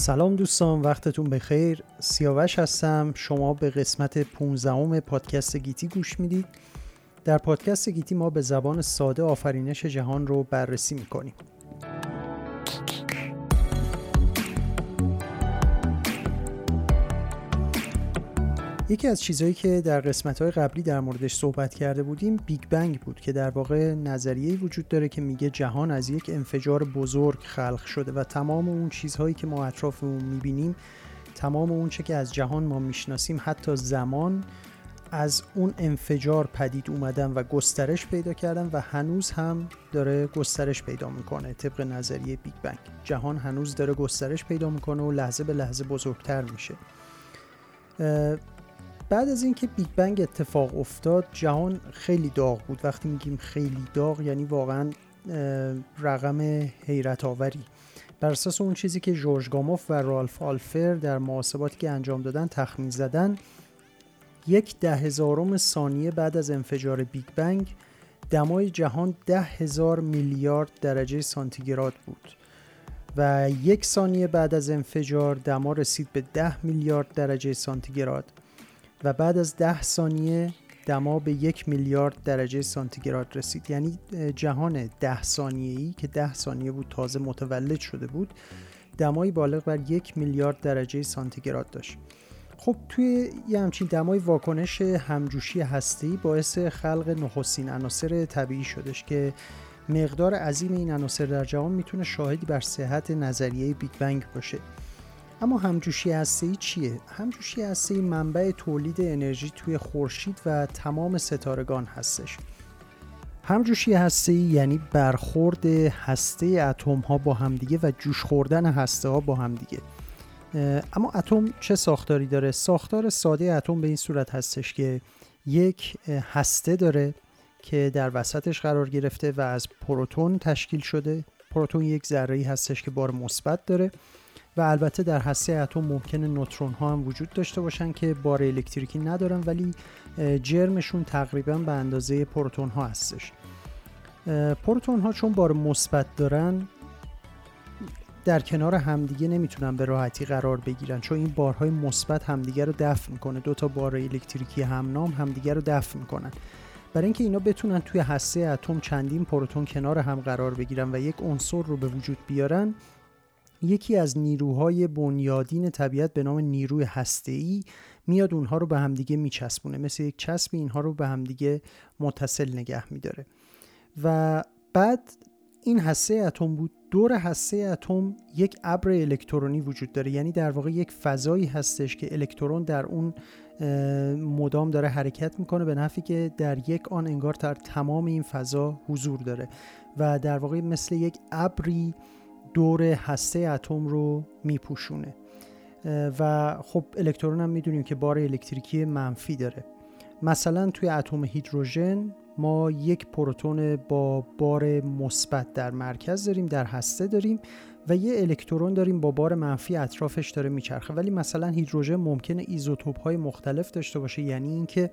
سلام دوستان وقتتون بخیر. سیاوش هستم. شما به قسمت 15 پادکست گیتی گوش می‌دید. در پادکست گیتی ما به زبان ساده آفرینش جهان رو بررسی می‌کنیم. یکی از چیزهایی که در قسمت های قبلی در موردش صحبت کرده بودیم Big Bang بود که در واقع نظریه وجود داره که میگه جهان از یک انفجار بزرگ خلق شده و تمام اون چیزهایی که ما اطرافمون می‌بینیم تمام اون چه که از جهان ما می‌شناسیم حتی زمان از اون انفجار پدید اومدن و گسترش پیدا کردن و هنوز هم داره گسترش پیدا می‌کنه طبق نظریه Big Bang. جهان هنوز داره گسترش پیدا می‌کنه و لحظه به لحظه بزرگتر میشه. بعد از اینکه Big Bang اتفاق افتاد جهان خیلی داغ بود. وقتی میگیم خیلی داغ یعنی واقعا رقم حیرت آوری بر اساس اون چیزی که جورج گاموف و رالف آلفر در محاسباتی که انجام دادن تخمین زدن یک ده هزارم ثانیه بعد از انفجار Big Bang دمای جهان ده هزار میلیارد درجه سانتیگراد بود. و یک ثانیه بعد از انفجار دما رسید به ده میلیارد درجه سانتیگراد. و بعد از ده ثانیه دما به یک میلیارد درجه سانتیگراد رسید. یعنی جهان ده ثانیه ای که ده ثانیه بود تازه متولد شده بود دمایی بالغ بر یک میلیارد درجه سانتیگراد داشت. خب توی یه همچین دمایی واکنش همجوشی هسته‌ای باعث خلق نخستین عناصر طبیعی شدش که مقدار عظیم این عناصر در جهان می‌تونه شاهدی بر صحت نظریه Big Bang باشه. اما همجوشی هسته‌ای چیه؟ همجوشی هسته‌ای منبع تولید انرژی توی خورشید و تمام ستارگان هستش. همجوشی ای یعنی برخورد هسته اتم ها با همدیگه و جوش خوردن هسته ها با همدیگه. اما اتم چه ساختاری داره؟ ساختار ساده اتم به این صورت هستش که یک هسته داره که در وسطش قرار گرفته و از پروتون تشکیل شده. پروتون یک ذره هستش که بار مثبت داره و البته در هسته اتم ممکنه نوترون ها هم وجود داشته باشن که بار الکتریکی ندارن ولی جرمشون تقریبا به اندازه پروتون ها هستش. پروتون ها چون بار مثبت دارن در کنار همدیگه نمی‌تونن به راحتی قرار بگیرن چون این بارهای مثبت همدیگه رو دفع می‌کنه. دو تا بار الکتریکی همنام همدیگه رو دفع می‌کنن. برای اینکه اینا بتونن توی هسته اتم چندین پروتون کنار هم قرار بگیرن و یک عنصر رو به وجود بیارن یکی از نیروهای بنیادین طبیعت به نام نیروی هسته‌ای میاد اونها رو به همدیگه میچسبونه. مثل یک چسبی اینها رو به همدیگه متصل نگه میداره. و بعد این هسته اتم بود. دور هسته اتم یک ابر الکترونی وجود داره. یعنی در واقع یک فضایی هستش که الکترون در اون مدام داره حرکت می‌کنه به نفی که در یک آن انگار در تمام این فضا حضور داره. و در واقع مثل یک ابری دور هسته اتم رو میپوشونه. و خب الکترون هم می‌دونیم که بار الکتریکی منفی داره. مثلا توی اتم هیدروژن ما یک پروتون با بار مثبت در مرکز داریم در هسته داریم و یه الکترون داریم با بار منفی اطرافش داره میچرخه. ولی مثلا هیدروژن ممکنه ایزوتوپ های مختلف داشته باشه یعنی اینکه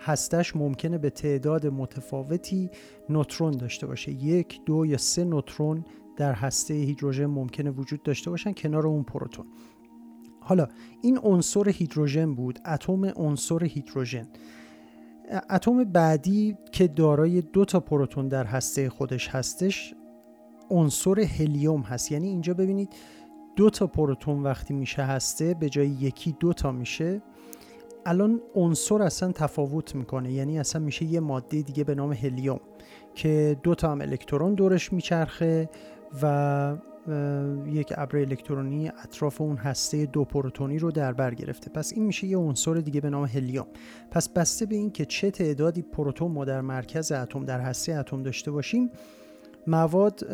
هستش ممکنه به تعداد متفاوتی نوترون داشته باشه. یک دو یا سه نوترون در هسته هیدروژن ممکنه وجود داشته باشن کنار اون پروتون. حالا این عنصر هیدروژن بود اتم عنصر هیدروژن. اتم بعدی که دارای دو تا پروتون در هسته خودش هستش عنصر هلیوم هست. یعنی اینجا ببینید دو تا پروتون وقتی میشه هسته به جای یکی دو تا میشه. الان عنصر اصلا تفاوت می‌کنه. یعنی اصلا میشه یه ماده دیگه به نام هلیوم که دو تا هم الکترون دورش میچرخه. و یک ابر الکترونی اطراف اون هسته دو پروتونی رو در بر گرفته. پس این میشه یه عنصر دیگه به نام هلیوم. پس بسته به این که چه تعدادی پروتون ما در مرکز اتم در هسته اتم داشته باشیم مواد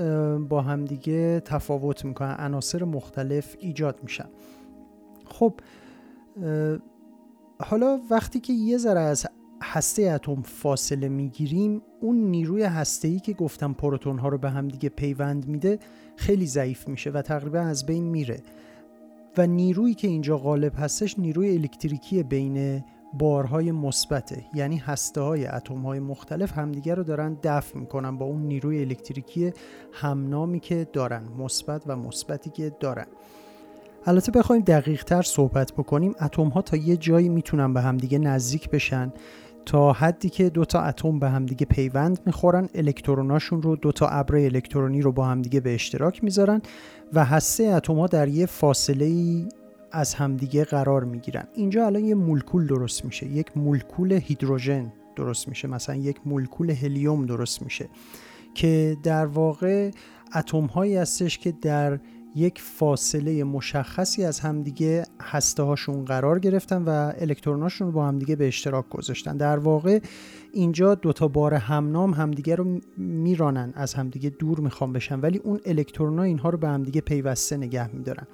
با همدیگه تفاوت می‌کنن عناصر مختلف ایجاد میشن. خب حالا وقتی که یه ذره از هسته اتم فاصله می‌گیریم اون نیروی هسته که گفتم پروتون ها رو به هم دیگه پیوند میده خیلی ضعیف میشه و تقریبا از بین میره. و نیرویی که اینجا غالب هستش نیروی الکتریکی بین بارهای مثبته یعنی هسته های اتم های مختلف همدیگه رو دارن دفع می‌کنن با اون نیروی الکتریکی همنامی که دارن مثبت و مثبتی که دارن. البته بخوایم دقیق تر صحبت بکنیم اتم ها تا یه جایی می‌تونن به همدیگه نزدیک بشن. تا حدی که دو تا اتم به همدیگه پیوند می‌خورن الکتروناشون رو دو تا ابر الکترونی رو با همدیگه به اشتراک می‌ذارن و هسته اتم ها در یه فاصله ای از همدیگه قرار می‌گیرن. اینجا الان یه مولکول درست میشه یک مولکول هیدروژن درست میشه مثلا یک مولکول هلیوم درست میشه که در واقع اتم هایی هستش که در یک فاصله مشخصی از همدیگه هسته هاشون قرار گرفتن و الکتروناشون رو با همدیگه به اشتراک گذاشتن. در واقع اینجا دوتا بار همنام همدیگه رو میرانن از همدیگه دور می‌خوام بشن ولی اون الکترونا اینها رو به همدیگه پیوسته نگه میدارن.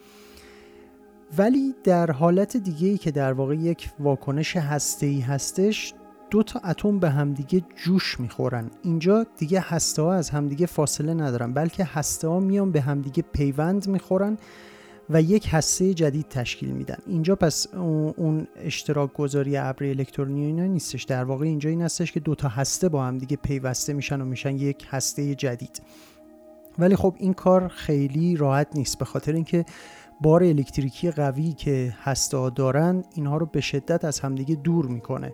ولی در حالت دیگه ای که در واقع یک واکنش هسته ای هستش دو تا اتم به همدیگه جوش می‌خورن. اینجا دیگه هسته ها از همدیگه فاصله ندارن بلکه هسته ها میان به همدیگه پیوند می‌خورن و یک هسته جدید تشکیل میدن. اینجا پس اون اشتراک گذاری ابر الکترونی اینا نیستش. در واقع اینجا این هستش که دو تا هسته با همدیگه پیوسته میشن و میشن یک هسته جدید. ولی خب این کار خیلی راحت نیست. به خاطر اینکه بار الکتریکی قوی که هسته دارن اینها رو به شدت از همدیگه دور می‌کنه.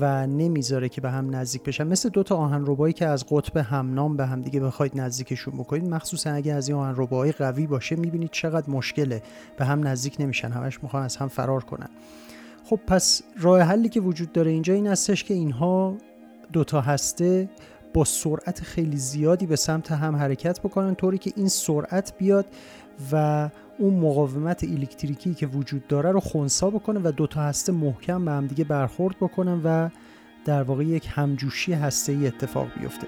و نمی‌ذاره که به هم نزدیک بشن. مثل دو تا آهن که از قطب همنام به هم دیگه بخواید نزدیکشون بکنید. مخصوصا اگه از این آهن قوی باشه می‌بینید چقدر مشکله. به هم نزدیک نمیشن همش می‌خوان از هم فرار کنن. خب پس راه حلی که وجود داره اینجا این هستش که اینها دو تا هسته با سرعت خیلی زیادی به سمت هم حرکت بکنن طوری که این سرعت بیاد و اون مقاومت الکتریکی که وجود داره رو خونسا بکنه و دو تا هسته محکم به هم دیگه برخورد بکنن و در واقع یک همجوشی هسته ای اتفاق بیفته.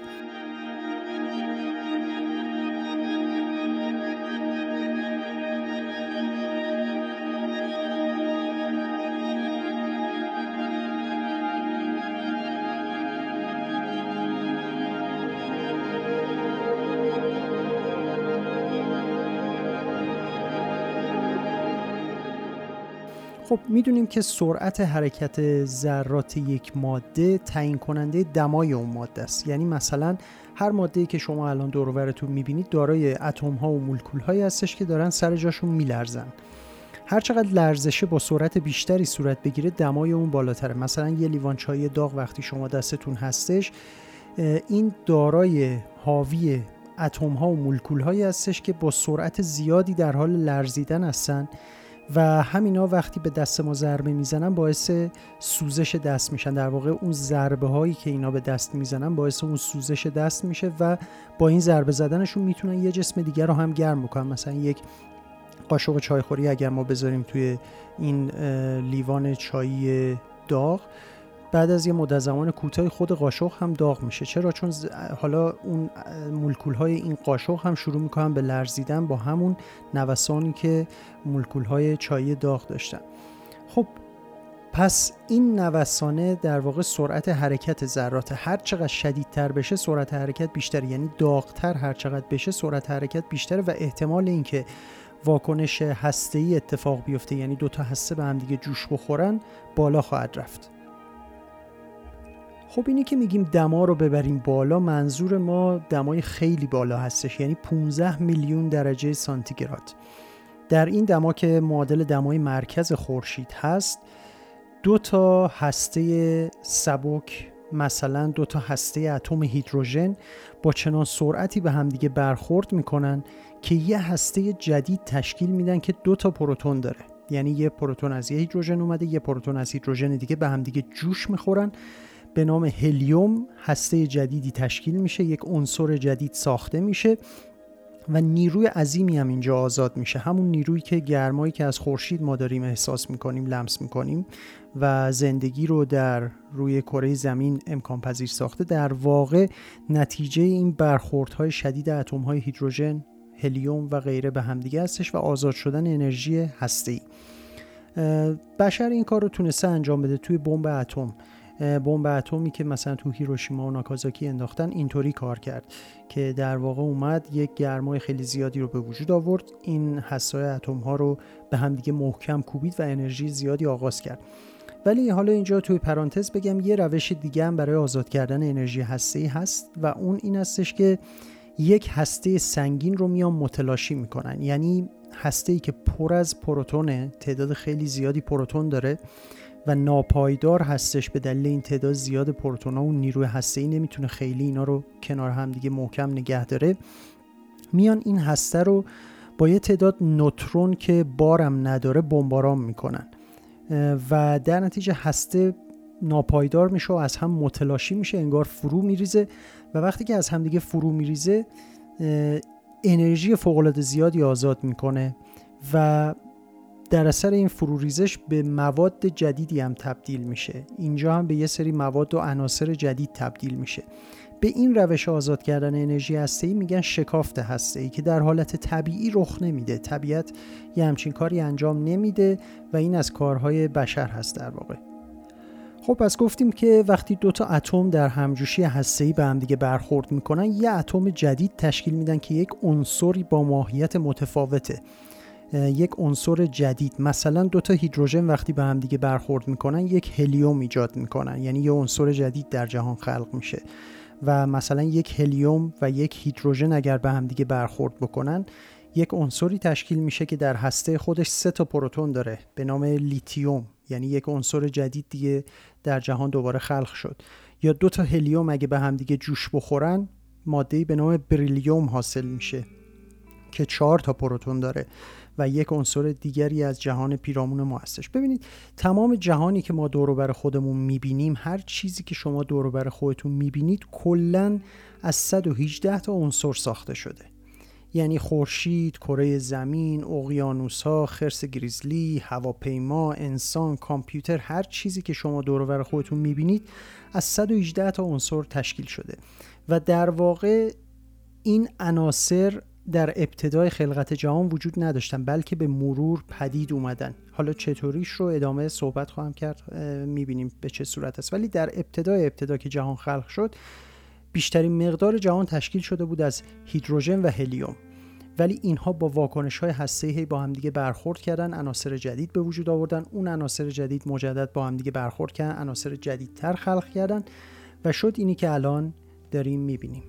خب می‌دونیم که سرعت حرکت ذرات یک ماده تعیین کننده دمای اون ماده است. یعنی مثلا هر ماده که شما الان دور می‌بینید دارای اتم ها و مولکول هایی هستش که دارن سر جاشون میلرزن. هر چقدر لرزشه با سرعت بیشتری صورت بگیره دمای اون بالاتره. مثلا یه لیوان چای داغ وقتی شما دستتون هستش این دارای حاوی اتم ها و مولکول هایی هستش که با سرعت زیادی در حال لرزیدن هستن. و همینا وقتی به دست ما ضربه می‌زنن باعث سوزش دست میشن. در واقع اون ضربه هایی که اینا به دست می‌زنن باعث اون سوزش دست میشه و با این ضربه زدنشون می‌تونن یه جسم دیگر رو هم گرم بکنن. مثلا یک قاشق چایخوری اگر ما بذاریم توی این لیوان چایی داغ بعد از یه مدت زمان کوتاه خود قاشق هم داغ میشه. چرا؟ چون حالا اون مولکول های این قاشق هم شروع می‌کنن به لرزیدن با همون نوسانی که مولکول های چای داغ داشتن. خب پس این نوسانه در واقع سرعت حرکت ذرات. هر چقدر شدیدتر بشه سرعت حرکت بیشتر یعنی داغتر هر چقدر بشه سرعت حرکت بیشتره و احتمال اینکه واکنش هسته‌ای اتفاق بیفته یعنی دو تا هسته به هم دیگه جوش بخورن بالا خواهد رفت. خب اینی که میگیم دما رو ببریم بالا منظور ما دمای خیلی بالا هستش یعنی 15 میلیون درجه سانتیگراد. در این دما که معادل دمای مرکز خورشید هست دو تا هسته سبک مثلا دو تا هسته اتم هیدروژن با چنان سرعتی به همدیگه برخورد می‌کنن که یه هسته جدید تشکیل میدن که دو تا پروتون داره. یعنی یه پروتون از یه هیدروژن اومده یه پروتون از هیدروژن دیگه به همدیگه جوش می‌خورن. به نام هلیوم هسته جدیدی تشکیل میشه یک عنصر جدید ساخته میشه و نیروی عظیمی هم اینجا آزاد میشه. همون نیرویی که گرمایی که از خورشید ما داریم احساس می‌کنیم لمس می‌کنیم و زندگی رو در روی کره زمین امکان پذیر ساخته. در واقع نتیجه این برخوردهای شدید اتمهای هیدروژن هلیوم و غیره به همدیگه هستش و آزاد شدن انرژی هسته‌ای. بشر این کار رو تونسته انجام بده توی بمب اتم. بمب اتمی که مثلا تو هیروشیما و ناکازاکی انداختن اینطوری کار کرد که در واقع اومد یک گرمای خیلی زیادی رو به وجود آورد. این حسای اتم ها رو به همدیگه محکم کوبید و انرژی زیادی آغاز کرد. ولی حالا اینجا توی پرانتز بگم یه روش دیگه هم برای آزاد کردن انرژی هسته هست و اون این هستش که یک هسته سنگین رو میان متلاشی می‌کنن. یعنی هسته ای که پر از پروتونه تعداد خیلی زیادی پروتون داره و ناپایدار هستش به دلیل این تعداد زیاد پروتون ها و نیروی هسته ای نمی‌تونه خیلی اینا رو کنار هم دیگه محکم نگه داره. میان این هسته رو با یه تعداد نوترون که بارم نداره بمباران می‌کنن. و در نتیجه هسته ناپایدار میشه و از هم متلاشی میشه انگار فرو میریزه و وقتی که از همدیگه فرو میریزه انرژی فوقالعاده زیادی آزاد می‌کنه و در اثر این فروریزش به مواد جدیدی هم تبدیل میشه. اینجا هم به یه سری مواد و عناصر جدید تبدیل میشه. به این روش آزاد کردن انرژی ای میگن شکافت ای که در حالت طبیعی رخ نمیده. طبیعت یه همچین کاری انجام نمیده و این از کارهای بشر هست در واقع. خب پس گفتیم که وقتی دو تا اتم در همجوشی ای به هم دیگه برخورد می‌کنن یه اتم جدید تشکیل میدن که یک عنصری با ماهیت متفاوته. یک عنصر جدید. مثلا دو تا هیدروژن وقتی به هم دیگه برخورد می‌کنن یک هلیوم ایجاد می‌کنن. یعنی یه عنصر جدید در جهان خلق میشه. و مثلا یک هلیوم و یک هیدروژن اگر به هم دیگه برخورد بکنن یک عنصری تشکیل میشه که در هسته خودش سه تا پروتون داره به نام لیتیوم. یعنی یک عنصر جدید دیگه در جهان دوباره خلق شد. یا دو تا هلیوم اگه به هم دیگه جوش بخورن ماده به نام بریلیوم حاصل میشه که چهار تا پروتون داره. و یک عنصر دیگری از جهان پیرامون ما هستش. ببینید تمام جهانی که ما دور بر خودمون می‌بینیم هر چیزی که شما دور بر خودتون می‌بینید کلا از 118 تا عنصر ساخته شده. یعنی خورشید، کره زمین، ها، خرس گریزلی، هواپیما، انسان، کامپیوتر هر چیزی که شما دور بر خودتون می‌بینید از 118 تا عنصر تشکیل شده. و در واقع این عناصر در ابتدای خلقت جهان وجود نداشتن بلکه به مرور پدید اومدن. حالا چطوریش رو ادامه صحبت خواهم کرد می‌بینیم به چه صورت است. ولی در ابتدای ابتدا که جهان خلق شد بیشترین مقدار جهان تشکیل شده بود از هیدروژن و هلیوم. ولی اینها با واکنش های هسته با همدیگه برخورد کردن عناصر جدید به وجود آوردن. اون عناصر جدید مجدد با همدیگه برخورد کردن عناصر جدیدتر خلق کردن. و شد اینی که الان داریم می‌بینیم.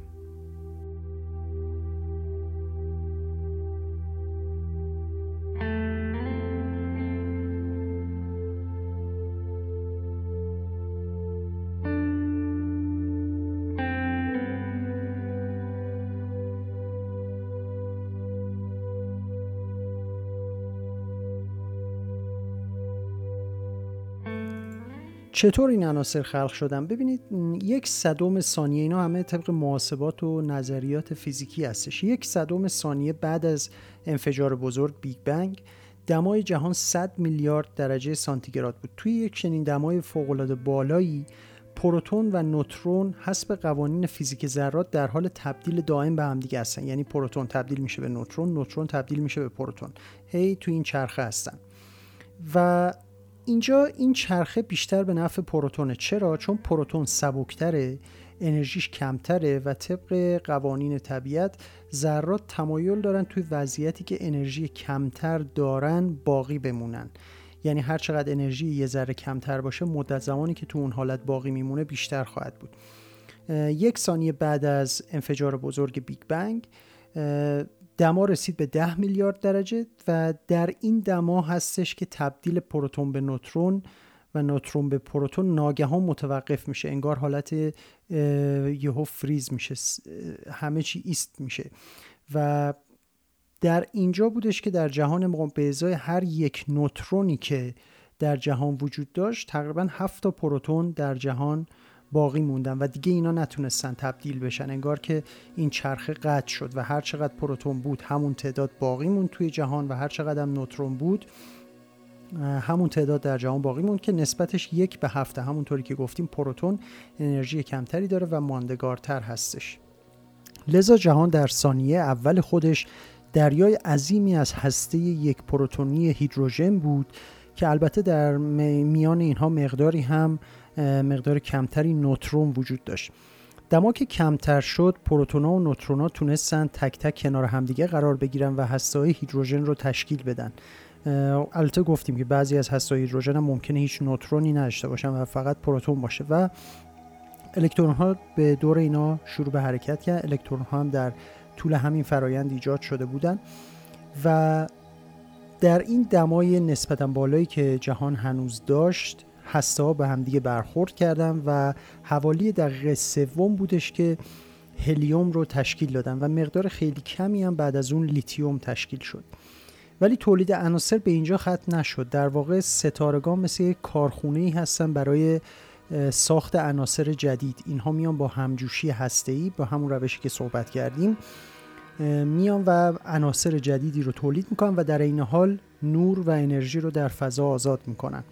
چطور این عناصر خلق شدن؟ ببینید یک صدم ثانیه اینا همه طبق محاسبات و نظریات فیزیکی هستش. یک صدم ثانیه بعد از انفجار بزرگ Big Bang دمای جهان 100 میلیارد درجه سانتیگراد بود. توی یک چنین دمای فوقالعاده بالایی پروتون و نوترون حسب قوانین فیزیک ذرات در حال تبدیل دائم به همدیگه هستن. یعنی پروتون تبدیل میشه به نوترون نوترون تبدیل میشه به پروتون. هی تو این چرخه هستن. و اینجا این چرخه بیشتر به نفع پروتونه. چرا؟ چون پروتون سبکتره انرژیش کمتره و طبق قوانین طبیعت ذرات تمایل دارن توی وضعیتی که انرژی کمتر دارن باقی بمونن. یعنی هر چقدر انرژی یه ذره کمتر باشه مدت زمانی که تو اون حالت باقی میمونه بیشتر خواهد بود. یک ثانیه بعد از انفجار بزرگ بیگ بنگ دما رسید به 10 میلیارد درجه و در این دما هستش که تبدیل پروتون به نوترون و نوترون به پروتون ناگهان متوقف میشه. انگار حالت یهو فریز میشه همه چی ایست میشه. و در اینجا بودش که در جهان به ازای هر یک نوترونی که در جهان وجود داشت تقریبا هفت تا پروتون در جهان باقی موندن و دیگه اینا نتونستن تبدیل بشن. انگار که این چرخه قطع شد و هر چقدر پروتون بود همون تعداد باقی موند توی جهان و هر چقدر هم نوترون بود همون تعداد در جهان باقی موند که نسبتش یک به هفته. همونطوری که گفتیم پروتون انرژی کمتری داره و ماندگارتر هستش. لذا جهان در ثانیه اول خودش دریای عظیمی از هسته یک پروتونی هیدروژن بود که البته در میان اینها مقداری هم مقدار کمتری نوترون وجود داشت. دما که کمتر شد پروتونا و نوترونا تونستن تک تک کنار همدیگه قرار بگیرن و هسته‌های هیدروژن رو تشکیل بدن. البته گفتیم که بعضی از هسته‌های هیدروژن هم ممکنه هیچ نوترونی نداشته باشن و فقط پروتون باشه و الکترون ها به دور اینا شروع به حرکت کرد الکترون ها هم در طول همین فرایند ایجاد شده بودن و در این دمای نسبتا بالایی که جهان هنوز داشت هسته ها به همدیگه برخورد کردن و حوالی دقیقه سوم بودش که هلیوم رو تشکیل دادن و مقدار خیلی کمی هم بعد از اون لیتیوم تشکیل شد. ولی تولید عناصر به اینجا ختم نشد. در واقع ستارگان مثل یک کارخونه ای هستن برای ساخت عناصر جدید. اینها میان با همجوشی ای با همون روشی که صحبت کردیم میان و عناصر جدیدی رو تولید می‌کنن و در این حال نور و انرژی رو در فضا آزاد می‌کنن.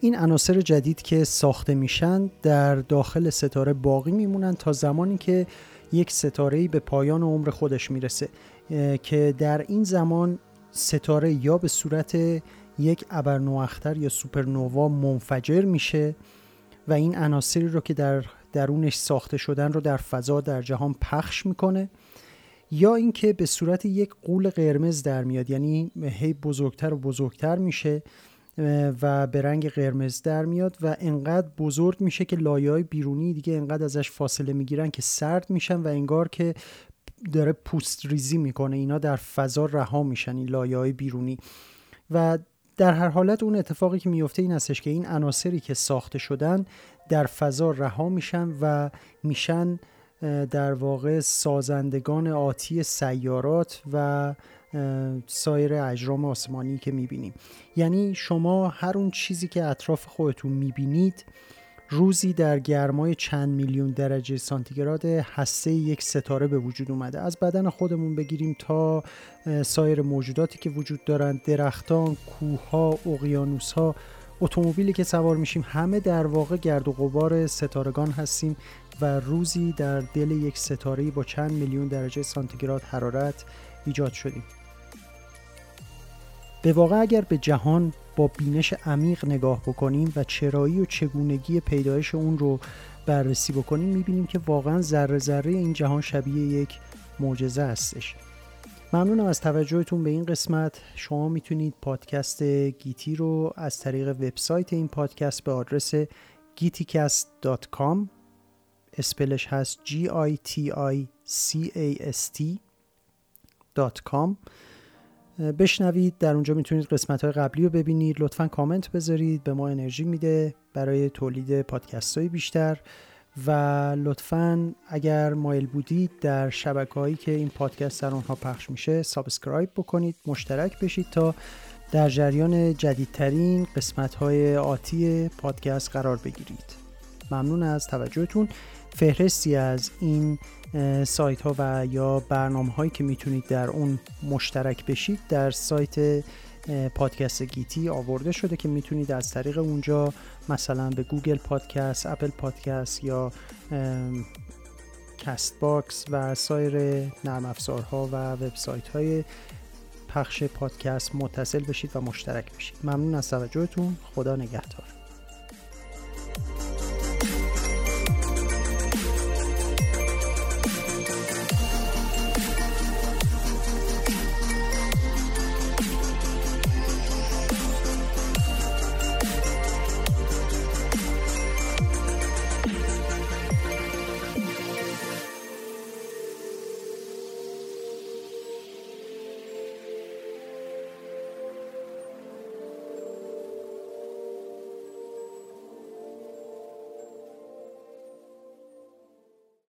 این عناصر جدید که ساخته میشن در داخل ستاره باقی میمونن تا زمانی که یک ستاره به پایان عمر خودش می‌رسه که در این زمان ستاره یا به صورت یک ابرنواختر یا سوپرنووا منفجر میشه و این عناصری رو که در درونش ساخته شدن رو در فضا در جهان پخش می‌کنه یا اینکه به صورت یک قول قرمز در میاد یعنی هی بزرگتر و بزرگتر میشه و به رنگ قرمز در میاد و انقدر بزرگ میشه که لایه های بیرونی دیگه انقدر ازش فاصله می‌گیرن که سرد میشن و انگار که داره پوست ریزی می‌کنه. اینا در فضا رها میشن این لایه های بیرونی. و در هر حالت اون اتفاقی که میفته این هستش که این عناصری که ساخته شدن در فضا رها میشن و میشن در واقع سازندگان آتی سیارات و سایر اجرام آسمانی که می‌بینیم. یعنی شما هر اون چیزی که اطراف خودتون می‌بینید روزی در گرمای چند میلیون درجه سانتیگراد هسته یک ستاره به وجود اومده. از بدن خودمون بگیریم تا سایر موجوداتی که وجود دارند درختان، کوهها، اقیانوسها اتومبیلی که سوار میشیم همه در واقع گرد و غبار ستارگان هستیم و روزی در دل یک ستاره با چند میلیون درجه سانتیگراد حرارت ایجاد شدیم. به واقع اگر به جهان با بینش عمیق نگاه بکنیم و چرایی و چگونگی پیدایش اون رو بررسی بکنیم می‌بینیم که واقعا ذره ذره این جهان شبیه یک معجزه هستش. ممنونم از توجهتون به این قسمت. شما می‌تونید پادکست گیتی رو از طریق وبسایت این پادکست به آدرس giticast.com اسپلش هست g i t i c a s t.com بشنوید. در اونجا می‌تونید قسمت های قبلی رو ببینید. لطفا کامنت بذارید. به ما انرژی میده برای تولید پادکست های بیشتر. و لطفا اگر مایل بودید در شبکه هایی که این پادکست در اونها پخش میشه subscribe بکنید. مشترک بشید تا در جریان جدیدترین قسمت های آتی پادکست قرار بگیرید. ممنون از توجهتون. فهرستی از این سایت ها و یا برنامه هایی که می‌تونید در اون مشترک بشید در سایت پادکست گیتی آورده شده که می‌تونید از طریق اونجا مثلا به Google Podcast، Apple Podcast یا Castbox و سایر نرم افزارها و وبسایت های پخش پادکست متصل بشید و مشترک بشید. ممنون از توجهتون. خدا نگهدار.